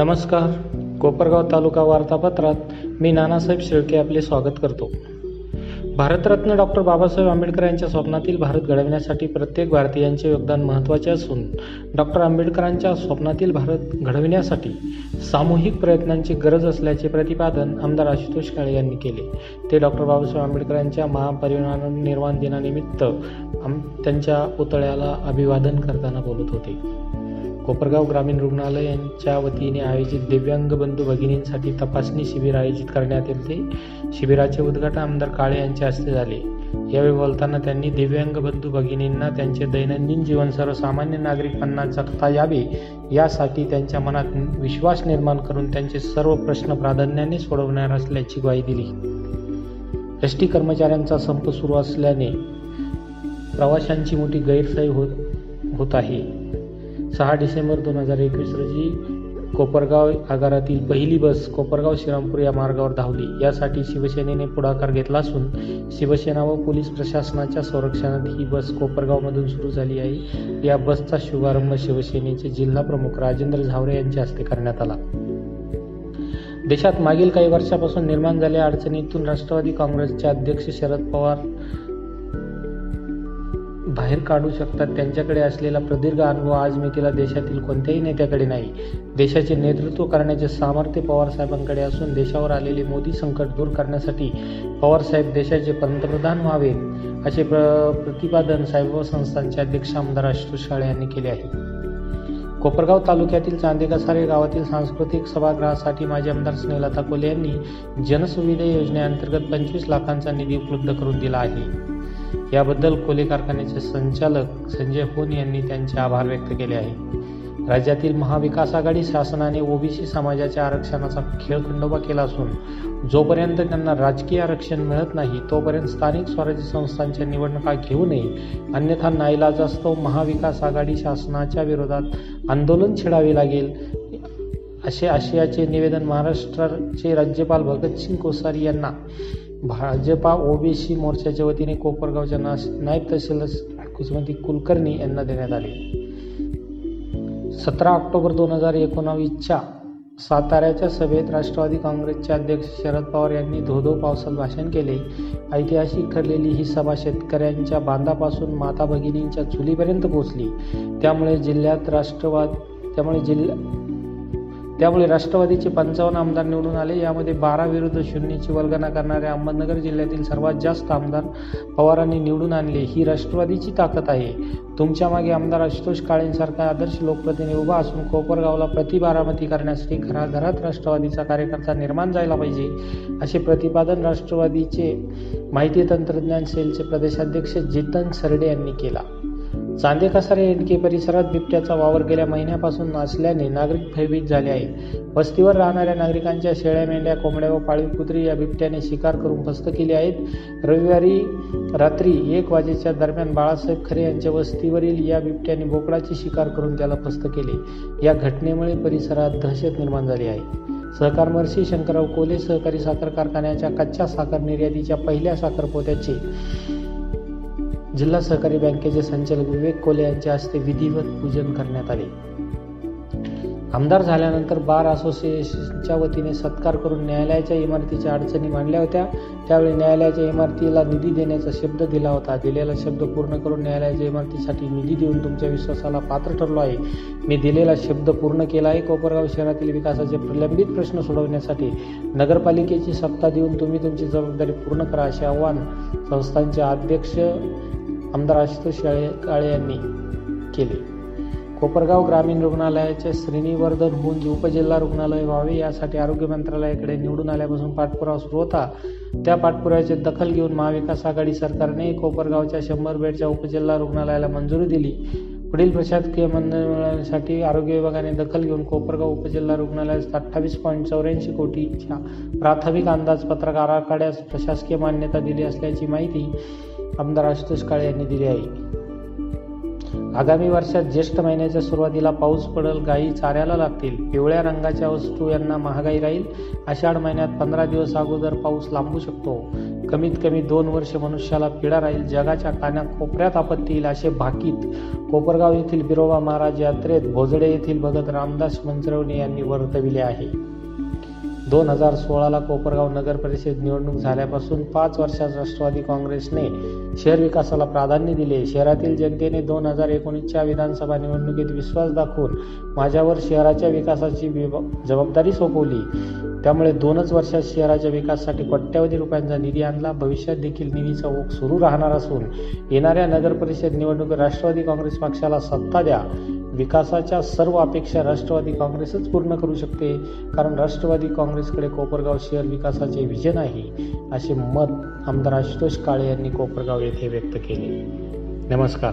नमस्कार. कोपरगाव तालुका वार्तापत्रात मी नानासाहेब शेळके आपले स्वागत करतो. भारतरत्न डॉक्टर बाबासाहेब आंबेडकर यांच्या स्वप्नातील भारत घडविण्यासाठी प्रत्येक भारतीयांचे योगदान महत्त्वाचे असून डॉक्टर आंबेडकरांच्या स्वप्नातील भारत घडविण्यासाठी सामूहिक प्रयत्नांची गरज असल्याचे प्रतिपादन आमदार आशुतोष काळे यांनी केले. ते डॉक्टर बाबासाहेब आंबेडकरांच्या महापरिनिर्वाण दिनानिमित्त आम त्यांच्या पुतळ्याला अभिवादन करताना बोलत होते. कोपरगाव ग्रामीण रुग्णालय यांच्या वतीने आयोजित दिव्यांग बंधू भगिनींसाठी तपासणी शिबिर आयोजित करण्यात येते. शिबिराचे उद्घाटन आमदार काळे यांच्या हस्ते झाले. यावेळी बोलताना त्यांनी दिव्यांग बंधू भगिनींना त्यांचे दैनंदिन जीवन सर्वसामान्य नागरिकांना जगता यावे यासाठी त्यांच्या मनात विश्वास निर्माण करून त्यांचे सर्व प्रश्न प्राधान्याने सोडवणार असल्याची ग्वाही दिली. एस टी कर्मचाऱ्यांचा संप सुरू असल्याने प्रवाशांची मोठी गैरसोय होत होत आहे. सहा डिसेंबर दोन हजार एकवीस रोजी कोपरगाव आगारातील पहिली बस कोपरगाव श्रीरामपूर या मार्गावर धावली. यासाठी शिवसेनेने पुढाकार घेतला असून शिवसेना व पोलीस प्रशासनाच्या संरक्षणात ही बस कोपरगावमधून सुरू झाली आहे. या बसचा शुभारंभ शिवसेनेचे जिल्हा प्रमुख राजेंद्र झावरे यांच्या हस्ते करण्यात आला. देशात मागील काही वर्षापासून निर्माण झालेल्या अडचणीतून राष्ट्रवादी काँग्रेसचे अध्यक्ष शरद पवार बाहेर काढू शकतात. त्यांच्याकडे असलेला प्रदीर्घ अनुभव आज मी तिला देशातील कोणत्याही नेत्याकडे नाही. देशाचे नेतृत्व करण्याचे सामर्थ्य पवारसाहेबांकडे असून देशावर आलेले मोदी संकट दूर करण्यासाठी पवारसाहेब देशाचे पंतप्रधान व्हावेत असे प्र प्रतिपादन साहेब संस्थांचे अध्यक्ष आमदार आशुतोष शाळे यांनी केले आहे. कोपरगाव तालुक्यातील चांदेकासारे गावातील सांस्कृतिक सभागृहासाठी माजी आमदार स्नेहलता कोले यांनी जनसुविधा योजनेअंतर्गत पंचवीस लाखांचा निधी उपलब्ध करून दिला आहे. याबद्दल कोले कारखान्याचे संचालक संजय होन यांनी त्यांचे आभार व्यक्त केले आहे. राज्यातील महाविकास आघाडी शासनाने ओबीसी समाजाच्या आरक्षणाचा खेळखंडोबा केला असून जोपर्यंत त्यांना राजकीय आरक्षण मिळत नाही तोपर्यंत स्थानिक स्वराज्य संस्थांच्या निवडणुका घेऊ नये. अन्यथा नाईलाजास्तव महाविकास आघाडी शासनाच्या विरोधात आंदोलन छेडावे लागेल. असे आशयाचे निवेदन महाराष्ट्राचे राज्यपाल भगतसिंग कोश्यारी यांना भाजपा ओबीसी मोर्चाच्या वतीने कोपरगावच्या नास नायब तहसीलदार कुसुमती कुलकर्णी यांना देण्यात आले. सतरा ऑक्टोबर दोन हजार एकोणावीसच्या साताऱ्याच्या सभेत राष्ट्रवादी काँग्रेसचे अध्यक्ष शरद पवार यांनी धोधो पावसात भाषण केले. ऐतिहासिक ठरलेली ही सभा शेतकऱ्यांच्या बांधापासून माता भगिनींच्या चुलीपर्यंत पोहोचली. त्यामुळे जिल्ह्यात राष्ट्रवाद त्यामुळे जिल्हा त्यामुळे राष्ट्रवादीचे पंचावन्न आमदार निवडून आले. यामध्ये बारा विरुद्ध शून्यची वल्गना करणारे अहमदनगर जिल्ह्यातील सर्वात जास्त आमदार पवारांनी निवडून आणले. ही राष्ट्रवादीची ताकद आहे. तुमच्या मागे आमदार आशुतोष काळेंसारखा आदर्श लोकप्रतिनिधी उभा असून कोपरगावला प्रतिबारामती करण्यासाठी घराघरात राष्ट्रवादीचा कार्यकर्ता निर्माण जायला पाहिजे असे प्रतिपादन राष्ट्रवादीचे माहिती तंत्रज्ञान सेलचे प्रदेशाध्यक्ष जितन सरडे यांनी केला. चांदेकसारे एनके परिसरात बिबट्याचा वावर गेल्या महिन्यापासून असल्याने नागरिक भयभीत झाले आहे वस्तीवर राहणाऱ्या नागरिकांच्या शेळ्या मेंढ्या कोंबड्या व पाळीव कुत्री या बिबट्याने शिकार करून फस्त केली आहेत. रविवारी रात्री एक वाजेच्या दरम्यान बाळासाहेब खरे यांच्या वस्तीवरील या बिबट्याने बोकडाची शिकार करून त्याला फस्त केले. या घटनेमुळे परिसरात दहशत निर्माण झाली आहे. सहकार महर्षी शंकरराव कोले सहकारी साखर कारखान्याच्या कच्च्या साखर निर्यातीच्या पहिल्या साखरपोत्याचे जिल्हा सहकारी बँकेचे संचालक विवेक कोले यांच्या हस्ते विधिवत पूजन करण्यात आले. आमदार झाल्यानंतर बार असोसिएशनच्या वतीने सत्कार करून न्यायालयाच्या इमारतीच्या अडचणी मांडल्या होत्या. त्यावेळी न्यायालयाच्या इमारतीला निधी देण्याचा शब्द दिला होता. दिलेला शब्द पूर्ण करून न्यायालयाच्या इमारतीसाठी निधी देऊन तुमच्या विश्वासाला पात्र ठरलो आहे. मी दिलेला शब्द पूर्ण केला आहे. कोपरगाव शहरातील विकासाचे प्रलंबित प्रश्न सोडवण्यासाठी नगरपालिकेची सत्ता देऊन तुम्ही तुमची जबाबदारी पूर्ण करा असे आवाहन संस्थांचे अध्यक्ष आमदार आशुतोष काळे यांनी केले. कोपरगाव ग्रामीण रुग्णालयाचे श्रेणीवर्धन होऊन उपजिल्हा रुग्णालय व्हावे यासाठी आरोग्य मंत्रालयाकडे निवडून आल्यापासून पाठपुरावा सुरू होता. त्या पाठपुराव्याची दखल घेऊन महाविकास आघाडी सरकारने कोपरगावच्या शंभर बेडच्या उपजिल्हा रुग्णालयाला मंजुरी दिली. पुढील प्रशासकीय मंडळासाठी आरोग्य विभागाने दखल घेऊन कोपरगाव उपजिल्हा रुग्णालयास अठ्ठावीस पॉईंट चौऱ्याऐंशी कोटीच्या प्राथमिक अंदाजपत्रक आराखड्यास प्रशासकीय मान्यता दिली असल्याची माहिती आमदार आशुतोष काळे यांनी दिली आहे. आगामी वर्षात ज्येष्ठ महिन्याच्या सुरुवातीला पाऊस पडेल गायी चाऱ्याला लागतील पिवळ्या रंगाच्या वस्तू यांना महागाई राहील आषाढ महिन्यात पंधरा दिवस अगोदर पाऊस लांबू शकतो. कमीत कमी दोन वर्ष मनुष्याला पिढा राहील जगाच्या कानाकोपऱ्यात आपत्ती येईल असे भाकीत. कोपरगाव येथील बिरोबा महाराज यात्रेत भोजडे येथील भगत रामदास मंचरवणे यांनी वर्तविले आहे. दोन हजार सोळाला कोपरगाव नगर परिषद निवडणूक झाल्यापासून पाच वर्षात राष्ट्रवादी काँग्रेसने शहर विकासाला प्राधान्य दिले. शहरातील जनतेने दोन हजार एकोणीसच्या विधानसभा निवडणुकीत विश्वास दाखवून माझ्यावर शहराच्या विकासाची जबाबदारी सोपवली. त्यामुळे दोनच वर्षात शहराच्या विकासासाठी कोट्यवधी रुपयांचा निधी आणला. भविष्यात देखील निधीचा ओघ सुरू राहणार असून येणाऱ्या नगर परिषद निवडणुकीत राष्ट्रवादी काँग्रेस पक्षाला सत्ता द्या. विकासाच्या सर्व अपेक्षा राष्ट्रवादी काँग्रेसच पूर्ण करू शकते. कारण राष्ट्रवादी काँग्रेसकडे कोपरगाव शहर विकासाचे विजन आहे असे मत आमदार आशुतोष काळे यांनी कोपरगाव येथे व्यक्त केले. नमस्कार.